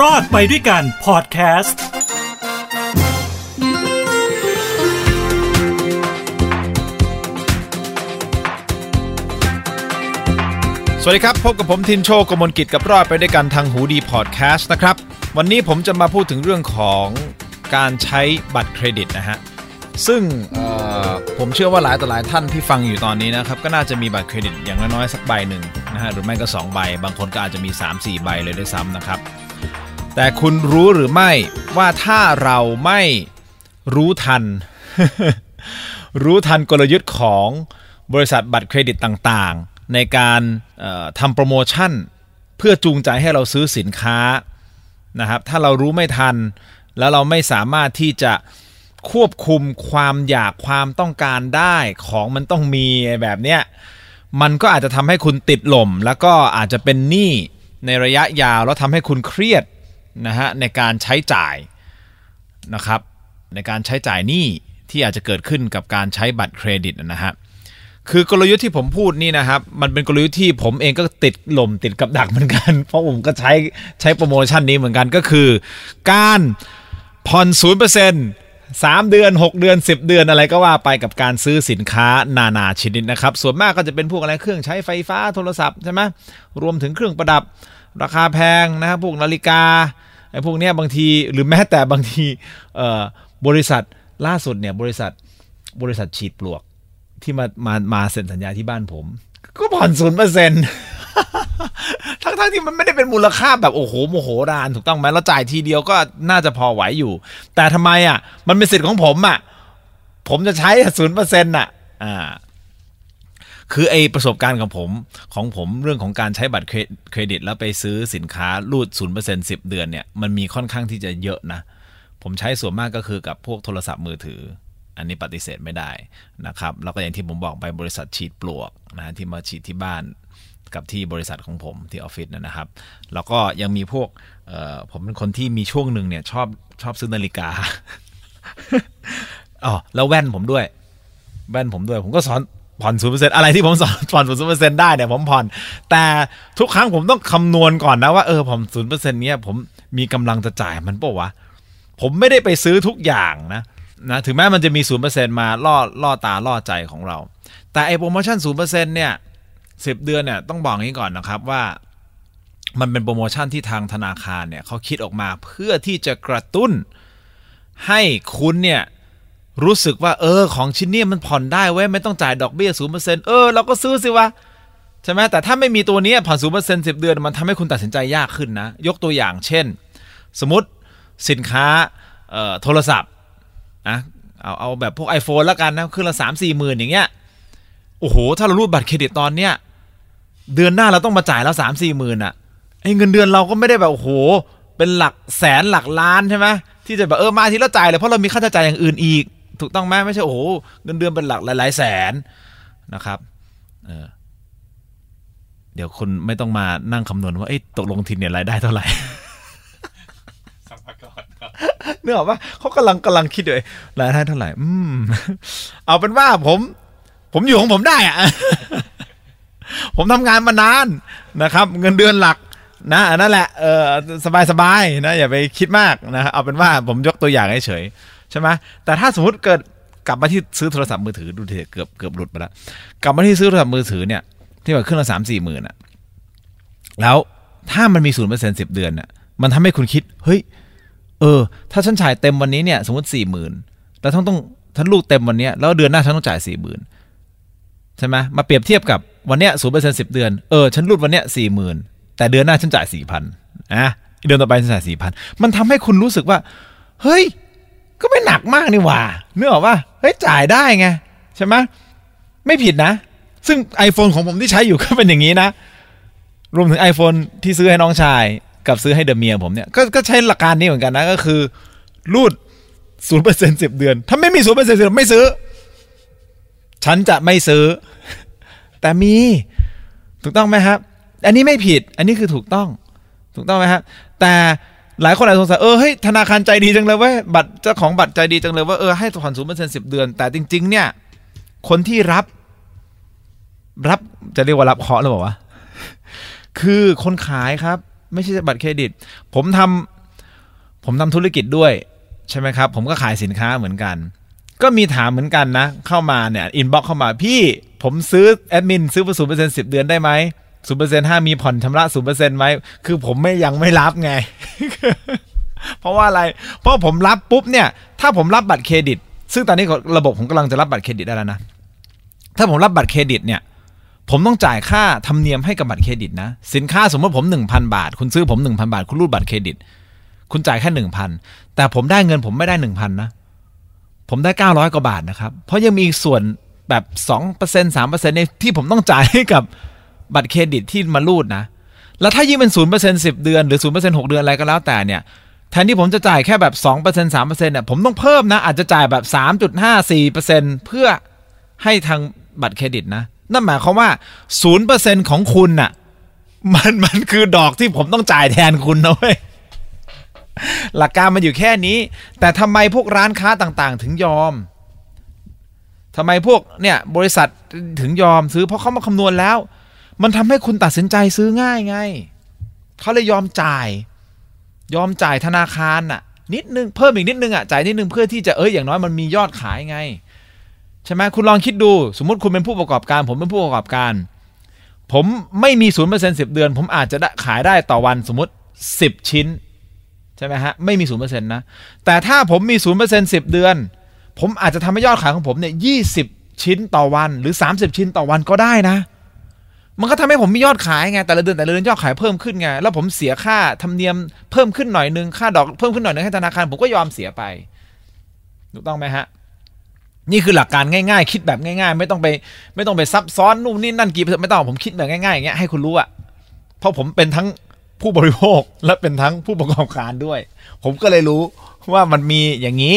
รอดไปด้วยกันพอดแคสต์สวัสดีครับ พบกับผมทินโชกมลกิจกับรอดไปด้วยกันทางหูดีพอดแคสต์นะครับ วันนี้ผมจะมาพูดถึงเรื่องของการใช้บัตรเครดิตนะฮะ ซึ่งผมเชื่อว่าหลายต่อหลายท่านที่ฟังอยู่ตอนนี้นะครับ ก็น่าจะมีบัตรเครดิตอย่างน้อยๆสักใบหนึ่งนะฮะหรือไม่ก็ 2 ใบ บางคนก็อาจจะมี 3-4 ใบเลยด้วยซ้ำนะครับ แต่คุณรู้หรือไม่ว่าถ้าเราไม่รู้ทัน รู้ทันกลยุทธ์ของบริษัทบัตรเครดิตต่างๆ ในการทำโปรโมชั่น เพื่อจูงใจให้เราซื้อสินค้านะครับถ้าเรารู้ไม่ทัน แล้วเราไม่สามารถที่จะควบคุมความอยากความต้องการได้ของมันต้องมีแบบเนี้ยมันก็อาจจะทำให้คุณติดหล่ม แล้วก็อาจจะเป็นหนี้ในระยะยาวแล้วทำให้คุณเครียด นะฮะในการใช้จ่ายนะครับในการใช้จ่ายหนี้ที่อาจจะเกิดขึ้นกับการใช้บัตรเครดิตนะฮะคือกลยุทธ์ที่ผมพูดนี่นะครับ มันเป็นกลยุทธ์ที่ผมเองก็ติดหล่มติดกับดักเหมือนกัน เพราะผมก็ใช้ใช้โปรโมชั่นนี้เหมือนกันก็คือ การผ่อนศูนย์เปอร์เซ็นต์สามเดือน 6 เดือน 10 เดือนอะไรก็ว่าไปกับการซื้อสินค้านานาชนิดนะครับ ส่วนมากก็จะเป็นพวกอะไรเครื่องใช้ไฟฟ้าโทรศัพท์ใช่ไหมรวมถึงเครื่องประดับ ราคาแพงนะครับพวกนาฬิกาไอ้พวกเนี้ยบางทีหรือแม้แต่บางทีบริษัทล่าสุดเนี่ยบริษัทบริษัทฉีดปลวกที่มามามาเซ็นสัญญาที่บ้านผม ก็ผ่อนศูนย์เปอร์เซ็นต์ทั้งทั้งที่มันไม่ได้เป็นมูลค่าแบบโอ้โหโมโหรานถูกต้องไหมเราจ่ายทีเดียวก็น่าจะพอไหวอยู่ แต่ทำไมอะ มันเป็นสิทธิ์ของผมอะ ผมจะใช้ศูนย์เปอร์เซ็นต์อะอ่า คือไอประสบการณ์ของผมของผมเรื่องของการใช้บัตรเครดิต แล้วไปซื้อสินค้ารูดศูนย์เปอร์เซ็นต์สิบเดือนเนี่ยมันมีค่อนข้างที่จะเยอะนะ ผมใช้ส่วนมากก็คือกับพวกโทรศัพท์มือถือ อันนี้ปฏิเสธไม่ได้นะครับแล้วก็อย่างที่ผมบอกไปบริษัทฉีดปลวกนะที่มาฉีดที่บ้านกับที่บริษัทของผมที่ออฟฟิศนะครับ แล้วก็ยังมีพวกเออผมเป็นคนที่มีช่วงหนึ่งเนี่ยชอบชอบซื้อนาฬิกาอ๋อแล้วแว่นผมด้วย แว่นผมด้วย ผมก็สอน ผ่อนศูนย์เปอร์เซ็นต์อะไรที่ผมสอนผ่อนศูนย์เปอร์เซ็นต์ได้เนี่ยผมผ่อน แต่ทุกครั้งผมต้องคำนวณก่อนนะว่าเออผมศูนย์เปอร์เซ็นต์เนี้ยผมมีกำลังจะจ่ายมันปล่าวะผมไม่ได้ไปซื้อทุกอย่างนะนะถึงแม้มันจะมีศูนย์เปอร์เซ็นต์มาล่อล่อตาล่อใจของเรา แต่ไอโปรโมชั่นศูนย์เปอร์เซ็นต์เนี่ยสิบเดือนเนี่ยต้องบอกอย่างนี้ก่อนนะครับว่ามันเป็นโปรโมชั่นที่ทางธนาคารเนี่ยเขาคิดออกมาเพื่อที่จะกระตุ้นให้คุณเนี่ย รู้สึกว่าเออ ของชิ้นนี้มันผ่อนได้เว้ยไม่ต้องจ่ายดอกเบี้ยศูนเปอร์เซ็นต์เออเราก็ซื้อสิวะใช่ไหมแต่ถ้าไม่มีตัวนี้ผ่อนศูนเปอร์เซ็นต์สิบเดือนมันทำให้คุณตัดสินใจยากขึ้นนะ ยกตัวอย่างเช่น สมมติสินค้าโทรศัพท์นะเอาเอาแบบพวก iPhone แล้วกันนะครื่อละสามสี่หมื่นอย่างเงี้ยโอ้โห ถ้าเรารูดบัตรเครดิตตอนเนี้ยเดือนหน้าเราต้องมาจ่ายแล้วสามสี่หมื่นอะไอ้เงินเดือนเราก็ไม่ได้แบบโอ้โห เป็นหลักแสนหลักล้านใช่ไหมที่จะแบบเออมาทีละจ่ายเลยเพราะเรามีค่าใช้จ่ายอย่างอื่นอีก ถูกต้องไหมไม่ใช่โอ้โหเงินเดือนเป็นหลักหลายแสนนะครับเเดี๋ยวคุณไม่ต้องมานั่งคำนวณว่าเอ้ตกลงทีเนี่ยรายได้เท่าไหร่เนื้ออกปะเขากำลังกำลังคิดอยู่รายได้เท่าไหร่ อืม เอาเป็นว่าผม ผมอยู่ของผมได้อะผมทำงานมานานนะครับ เงินเดือนหลักนะนั่นแหละเออสบายสบายๆนะอย่าไปคิดมากนะเอาเป็นว่าผมยกตัวอย่างเฉยๆ ใช่ไหมแต่ถ้าสมมติเกิดกลับมาที่ซื้อโทรศัพท์มือถือดูเถอะเกือบเกือบหลุดไปแล้วกลับมาที่ซื้อโทรศัพท์มือถือเนี่ยที่ว่าเครื่องละสามสี่หมื่นอะแล้วถ้ามันมีศูนย์เปอร์เซ็นต์สิบเดือนอะมันทำให้คุณคิดเฮ้ยเออ ถ้าฉันจ่ายเต็มวันนี้เนี่ย สมมติสี่หมื่นแล้วต้องต้องฉันลูกเต็มวันนี้แล้วเดือนหน้าฉันต้องจ่ายสี่หมื่นใช่ไหมมาเปรียบเทียบกับวันเนี้ยศูนย์เปอร์เซ็นต์สิบเดือนเออฉันรูดวันเนี้ยสี่หมื่นแต่เดือนหน้าฉันจ่ายสี่พันอะเดือนต่อไปฉันจ่ายสี่พันมันทำให้คุณรู้สึกว่า เฮ้ย ก็ไม่หนักมากนี่หว่าเนื้ออกว่าเฮ้ยจ่ายได้ไงใช่ไหมไม่ผิดนะ ซึ่ง iPhone ของผมที่ใช้อยู่ก็เป็นอย่างนี้นะ รวมถึง iPhone ที่ซื้อให้น้องชายกับซื้อให้เดอะเมียผมเนี่ยก็ก็ใช้หลักการนี้เหมือนกันนะก็คือ รูดศูนย์เปอร์เซ็นต์สิบเดือน ถ้าไม่มีศูนย์เปอร์เซ็นต์สิบไม่ซื้อ ฉันจะไม่ซื้อ แต่มี ถูกต้องไหมครับ อันนี้ไม่ผิด อันนี้คือถูกต้อง ถูกต้องไหมครับแต่ หลายคนอาจจะสงสัยเออเฮ้ยธนาคารใจดีจังเลยเว้ยบัตรเจ้าของบัตรใจดีจังเลยว่าเออให้ผ่อนศูนย์เปอร์เซ็นต์สิบเดือน แต่จริง ๆ เนี่ย คนที่รับ รับจะเรียกว่ารับเคราะห์หรือเปล่าวะคือคนขายครับ ไม่ใช่บัตรเครดิต ผมทำผมทำธุรกิจด้วย ใช่ไหมครับ ผมก็ขายสินค้าเหมือนกัน ก็มีถามเหมือนกันนะ เข้ามาเนี่ย inbox เข้ามาพี่ ผมซื้อแอดมินซื้อไปศูนย์เปอร์เซ็นต์สิบเดือนได้ไหม ศูนย์เปอร์เซ็นต์ห้ามีผ่อนชำระศูนย์เปอร์เซ็นต์ไหมคือผมไม่ยังไม่รับไง เพราะว่าอะไร เพราะผมรับปุ๊บเนี่ย ถ้าผมรับบัตรเครดิต ซึ่งตอนนี้ระบบผมกำลังจะรับบัตรเครดิตได้แล้วนะ ถ้าผมรับบัตรเครดิตเนี่ย ผมต้องจ่ายค่าธรรมเนียมให้กับบัตรเครดิตนะ สินค้าสมมติผม1,000 บาท คุณซื้อผม1,000 บาท คุณรูดบัตรเครดิต คุณจ่ายแค่1,000แต่ผมได้เงินผมไม่ได้1,000นะ ผมได้ 900กว่าบาทนะครับ เพราะยังมีส่วนแบบ2% 3%ในที่ผมต้องจ่ายให้กับ บัตรเครดิตที่มารูดนะ แล้วถ้ายิ่งเป็น0% 10เดือนหรือ0% 6เดือนอะไรก็แล้วแต่เนี่ยแทนที่ผมจะจ่ายแค่แบบ2% 3%เนี่ยผมต้องเพิ่มนะ อาจจะจ่ายแบบ3.54%เพื่อให้ทางบัตรเครดิตนะ นั่นหมายความว่า0%ของคุณน่ะมันมันคือดอกที่ผมต้องจ่ายแทนคุณนะเว้ยหลักการมันอยู่แค่นี้ แต่ทำไมพวกร้านค้าต่างๆ ถึงยอมทำไมพวกเนี่ยบริษัทถึงยอมซื้อเพราะเขามาคำนวณแล้ว มันทำให้คุณตัดสินใจซื้อง่ายไง เขาเลยยอมจ่าย ยอมจ่ายธนาคารน่ะ นิดนึงเพิ่มอีกนิดนึงอะจ่ายนิดนึงเพื่อที่จะเอ้ยอย่างน้อยมันมียอดขายไง ใช่ไหมคุณลองคิดดู สมมติคุณเป็นผู้ประกอบการ ผมเป็นผู้ประกอบการ ผมไม่มีศูนย์เปอร์เซ็นต์สิบเดือน ผมอาจจะได้ขายได้ต่อวันสมมติสิบชิ้นใช่ไหมฮะไม่มีศูนย์เปอร์เซ็นต์นะแต่ถ้าผมมีศูนย์เปอร์เซ็นต์สิบเดือน ผมอาจจะทำให้ยอดขายของผมเนี่ยยี่สิบชิ้นต่อวันหรือสามสิบชิ้นต่อวันก็ได้นะ มันก็ทำให้ผมมียอดขายไงแต่ละเดือนแต่ละเดือนยอดขายเพิ่มขึ้นไงแล้วผมเสียค่าธรรมเนียมเพิ่มขึ้นหน่อยนึงค่าดอกเพิ่มขึ้นหน่อยนึงให้ธนาคารผมก็ยอมเสียไปถูกต้องไหมฮะนี่คือหลักการง่ายๆ คิดแบบง่าย ๆ ไม่ต้องไป ไม่ต้องไปซับซ้อนนู่นนี่นั่นกี่ไม่ต้องผมคิดแบบง่ายๆอย่างเงี้ยให้คุณรู้อะเพราะผมเป็นทั้งผู้บริโภคและเป็นทั้งผู้ประกอบการด้วย ผมก็เลยรู้ว่ามันมีอย่างนี้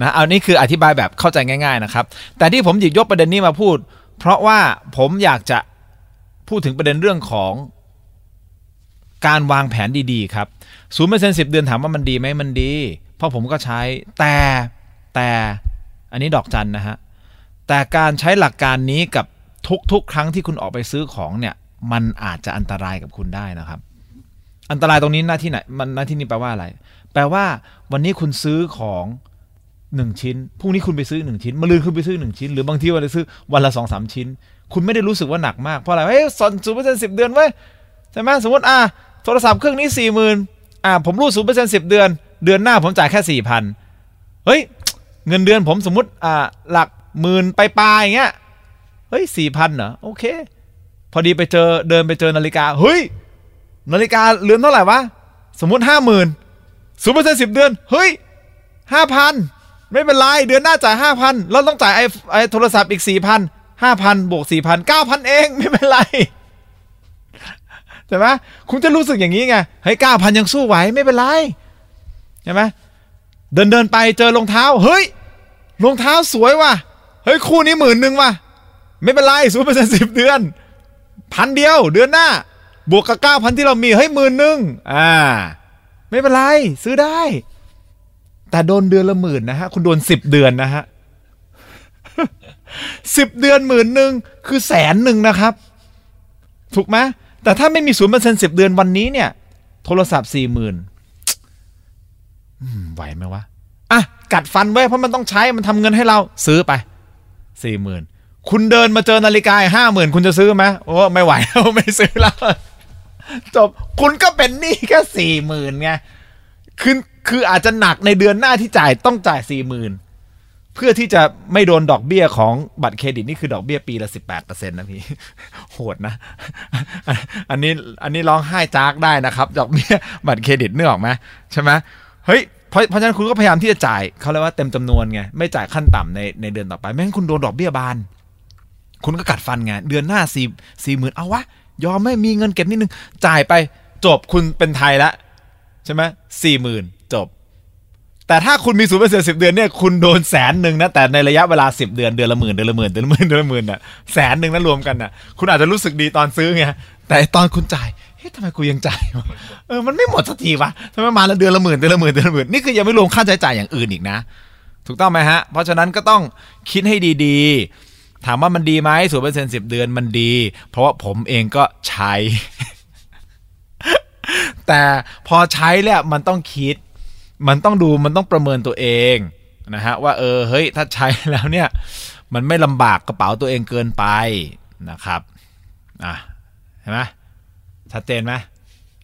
นะเอานี่คืออธิบายแบบเข้าใจง่าย ๆนะครับ แต่ที่ผมหยิบยกประเด็นนี้มาพูด เพราะว่าผมอยากจะ พูดถึงประเด็นเรื่องของการวางแผนดีๆ ครับศูนย์เปอร์เซ็นต์สิบเดือนถามว่ามันดีไหมมันดี เพราะผมก็ใช้แต่แต่อันนี้ดอกจันนะฮะ แต่การใช้หลักการนี้กับทุกๆ ครั้งที่คุณออกไปซื้อของเนี่ย มันอาจจะอันตรายกับคุณได้นะครับ อันตรายตรงนี้หน้าที่ไหนมันหน้าที่นี้แปลว่าอะไร แปลว่าวันนี้คุณซื้อของหนึ่งชิ้นพรุ่งนี้คุณไปซื้อหนึ่งชิ้นมะรืนคุณไปซื้อหนึ่งชิ้น หรือบางทีวันจะซื้อวันละสองสามชิ้น คุณไม่ได้รู้สึกว่าหนักมากเพราะอะไรเฮ้ยสอนศูนย์เปอร์เซ็นต์สิบเดือนไว้ใช่ไหมสมมติอะโทรศัพท์เครื่องนี้สี่หมื่นอะผมรูดศูนย์เปอร์เซ็นต์สิบเดือน เดือนหน้าผมจ่ายแค่สี่พันเฮ้ยเงินเดือนผมสมมติอ่าหลักหมื่นไปปลายอย่างเงี้ยเฮ้ยสี่พันเหรอโอเค พอดีไปเจอเดินไปเจอนาฬิกาเฮ้ยนาฬิกาเรือนเท่าไหร่วะสมมติห้าหมื่นศูนย์เปอร์เซ็นต์สิบเดือนเฮ้ยห้าพันไม่เป็นไรเดือนหน้าจ่ายห้าพันแล้วต้องจ่ายไอ้ไอ้โทรศัพท์อีกสี่พัน ห้าพันบวกสี่พันเก้าพันเองไม่เป็นไรใช่ไหมคุณจะรู้สึกอย่างนี้ไงเฮ้ยเก้าพันยังสู้ไหวไม่เป็นไรใช่ไหมเดินเดินไปเจอรองเท้า เฮ้ยรองเท้าสวยว่ะเฮ้ยคู่นี้หมื่นหนึ่งว่ะไม่เป็นไรศูนย์เปอร์เซ็นต์สิบเดือนพันเดียว เดือนหน้า บวกกับเก้าพันที่เรามีเฮ้ยหมื่นหนึ่งอ่า ไม่เป็นไร ซื้อได้ แต่โดนเดือนละหมื่นนะฮะ คุณโดนสิบเดือนนะฮะ สิบเดือนหมื่นหนึ่งคือแสนหนึ่งนะครับ ถูกไหมแต่ถ้าไม่มีศูนย์เปอร์เซ็นต์สิบเดือนวันนี้เนี่ย โทรศัพท์สี่หมื่นไหวไหมวะอะกัดฟันไว้เพราะมันต้องใช้มันทำเงินให้เราซื้อไปสี่หมื่นคุณเดินมาเจอนาฬิกาห้าหมื่นคุณจะซื้อไหมโอ้ไม่ไหวแล้วไม่ซื้อแล้วจบคุณก็เป็นหนี้แค่สี่หมื่นไงคือคืออาจจะหนักในเดือนหน้าที่จ่ายต้องจ่ายสี่หมื่น เพื่อที่จะไม่โดนดอกเบี้ยของบัตรเครดิตนี่คือดอกเบี้ยปีละสิบแปดเปอร์เซ็นต์นะพี่ โหดนะ อันนี้อันนี้ร้องไห้จากได้นะครับ ดอกเบี้ยบัตรเครดิตเนึกอออกไหมใช่ไหมเฮ้ยเพราะเพราะฉะนั้นคุณก็พยายามที่จะจ่ายเขาเรียกว่าเต็มจำนวนไงไม่จ่ายขั้นต่ำในในเดือนต่อไปไม่งั้นคุณโดนดอกเบี้ยบาน คุณก็กัดฟันไงเดือนหน้าสี่สี่หมื่นเอาวะยอมไม่มีเงินเก็บนิดนึงจ่ายไปจบคุณเป็นไทยละใช่ไหมสี่หมื่นจบ แต่ถ้าคุณมีศูนย์เปอร์เซ็นต์สิบเดือนเนี่ยคุณโดนแสนหนึ่งนะแต่ในระยะเวลาสิบเดือนเดือนละหมื่นเดือนละหมื่นเดือนละหมื่นเดือนละหมื่นอะแสนหนึ่งนะรวมกันอะคุณอาจจะรู้สึกดีตอนซื้อไงแต่ตอนคุณจ่ายเฮ้ยทำไมกูยังจ่ายวะเออมันไม่หมดสักทีวะทำไมมาละเดือนละหมื่นเดือนละหมื่นเดือนละหมื่นนี่คือยังไม่รวมค่าใช้จ่ายอย่างอื่นอีกนะ ถูกต้องไหมฮะ เพราะฉะนั้นก็ต้องคิดให้ดีๆ ถามว่ามันดีไหมศูนย์เปอร์เซ็นต์สิบเดือนมันดี เพราะว่าผมเองก็ใช้ แต่พอใช้แล้วมันต้องคิด มันต้องดูมันต้องประเมินตัวเองนะฮะว่าเออเฮ้ยถ้าใช้แล้วเนี่ยมันไม่ลำบากกระเป๋าตัวเองเกินไปนะครับอะเห็นไหมชัดเจนไหม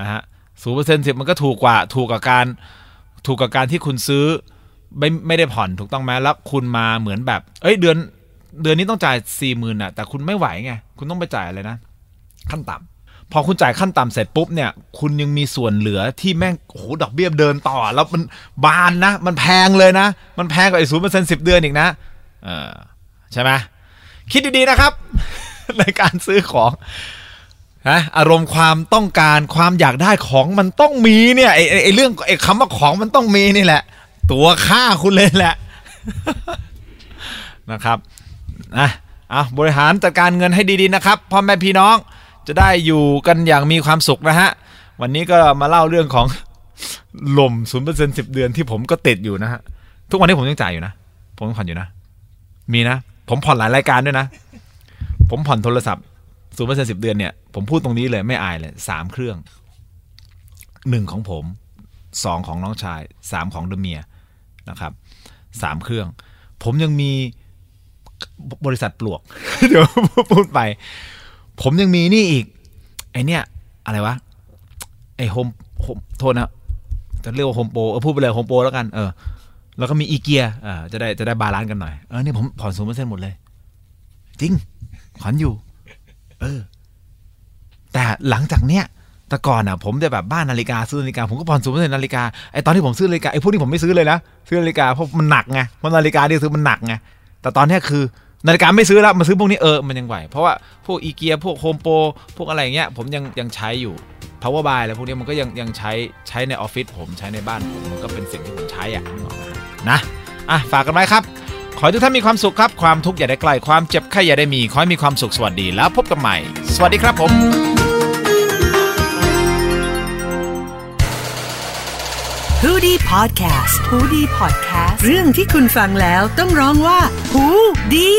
นะฮะศูนย์เปอร์เซ็นต์สิบมันก็ถูกกว่าถูกกับการถูกกับการที่คุณซื้อไม่ไม่ได้ผ่อนถูกต้องไหมแล้วคุณมาเหมือนแบบ เอ้ยเดือนเดือนนี้ต้องจ่ายสี่หมื่นอะแต่คุณไม่ไหวไงคุณต้องไปจ่ายอะไรนะ ขั้นต่ำ พอคุณจ่ายขั้นต่ำเสร็จปุ๊บเนี่ย คุณยังมีส่วนเหลือที่แม่งโอ้โหดอกเบี้ยเดินต่อ แล้วมันบานนะ มันแพงเลยนะ มันแพงกว่าไอ้ศูนย์เปอร์เซ็นต์สิบเดือนอีกนะเออใช่ไหมคิดดีๆนะครับ ในการซื้อของนะอารมณ์ความต้องการความอยากได้ของมันต้องมีเนี่ยไอ้ไอ้ไอ้เรื่องไอ้คำว่าของมันต้องมีนี่แหละ ตัวค่าคุณเลยแหละนะครับนะเอาบริหารจัดการเงินให้ดีๆนะครับพ่อแม่พี่น้อง จะได้อยู่กันอย่างมีความสุขนะฮะ วันนี้ก็มาเล่าเรื่องของลมศูนย์เปอร์เซ็นต์สิบเดือนที่ผมก็ติดอยู่นะฮะ ทุกวันนี้ผมยังจ่ายอยู่นะ ผมผ่อนอยู่นะ มีนะ ผมผ่อนหลายรายการด้วยนะ ผมผ่อนโทรศัพท์ศูนย์เปอร์เซ็นต์สิบเดือนเนี่ย ผมพูดตรงนี้เลยไม่อายเลยสามเครื่องหนึ่งของผมสองของน้องชายสามของเดเมียนะครับสามเครื่อง ผมยังมีบริษัทปลวก เดี๋ยวพูดไป ผมยังมีนี่อีก ไอเนี่ยอะไรวะ ไอโฮมโฮมโทษนะ จะเรียกว่า HomePro เออพูดไปเลย HomePro แล้วกัน เออ แล้วก็มีอีเกียอ่าจะได้จะได้ balance กันหน่อย เออนี่ผมผ่อนศูนย์เปอร์เซ็นต์หมดเลย จริงผ่อนอยู่ เออ แต่หลังจากเนี้ยแต่ก่อนอะผมจะแบบบ้านนาฬิกาซื้อนาฬิกาผมก็ผ่อนศูนย์เปอร์เซ็นต์นาฬิกาไอตอนที่ผมซื้อนาฬิกาไอพวกนี้ผมไม่ซื้อเลยนะซื้อนาฬิกาเพราะมันหนักไงเพราะนาฬิกาที่ซื้อมันหนักไงแต่ตอนนี้คือ นาฬิกาไม่ซื้อแล้วมาซื้อพวกนี้เออมันยังไหว เพราะว่าพวกอีเกียพวกโฮมโปรพวกอะไรอย่างเงี้ยผมยังยังใช้อยู่ power buy อะไรพวกนี้มันก็ยังยังใช้ใช้ในออฟฟิศผมใช้ในบ้านผมมันก็เป็นสิ่งที่ผมใช้อะนึกออกไหมนะอะฝากกันไว้ครับ ขอให้ทุกท่านมีความสุขครับ ความทุกข์อย่าได้ใกล้ความเจ็บไข้อย่าได้มี ขอให้มีความสุขสวัสดีแล้วพบกันใหม่ สวัสดีครับผม h o ดี้พอดแคสต์ฮูดี้พอดแคสต์ เรื่องที่คุณฟังแล้วต้องร้องว่า หูดี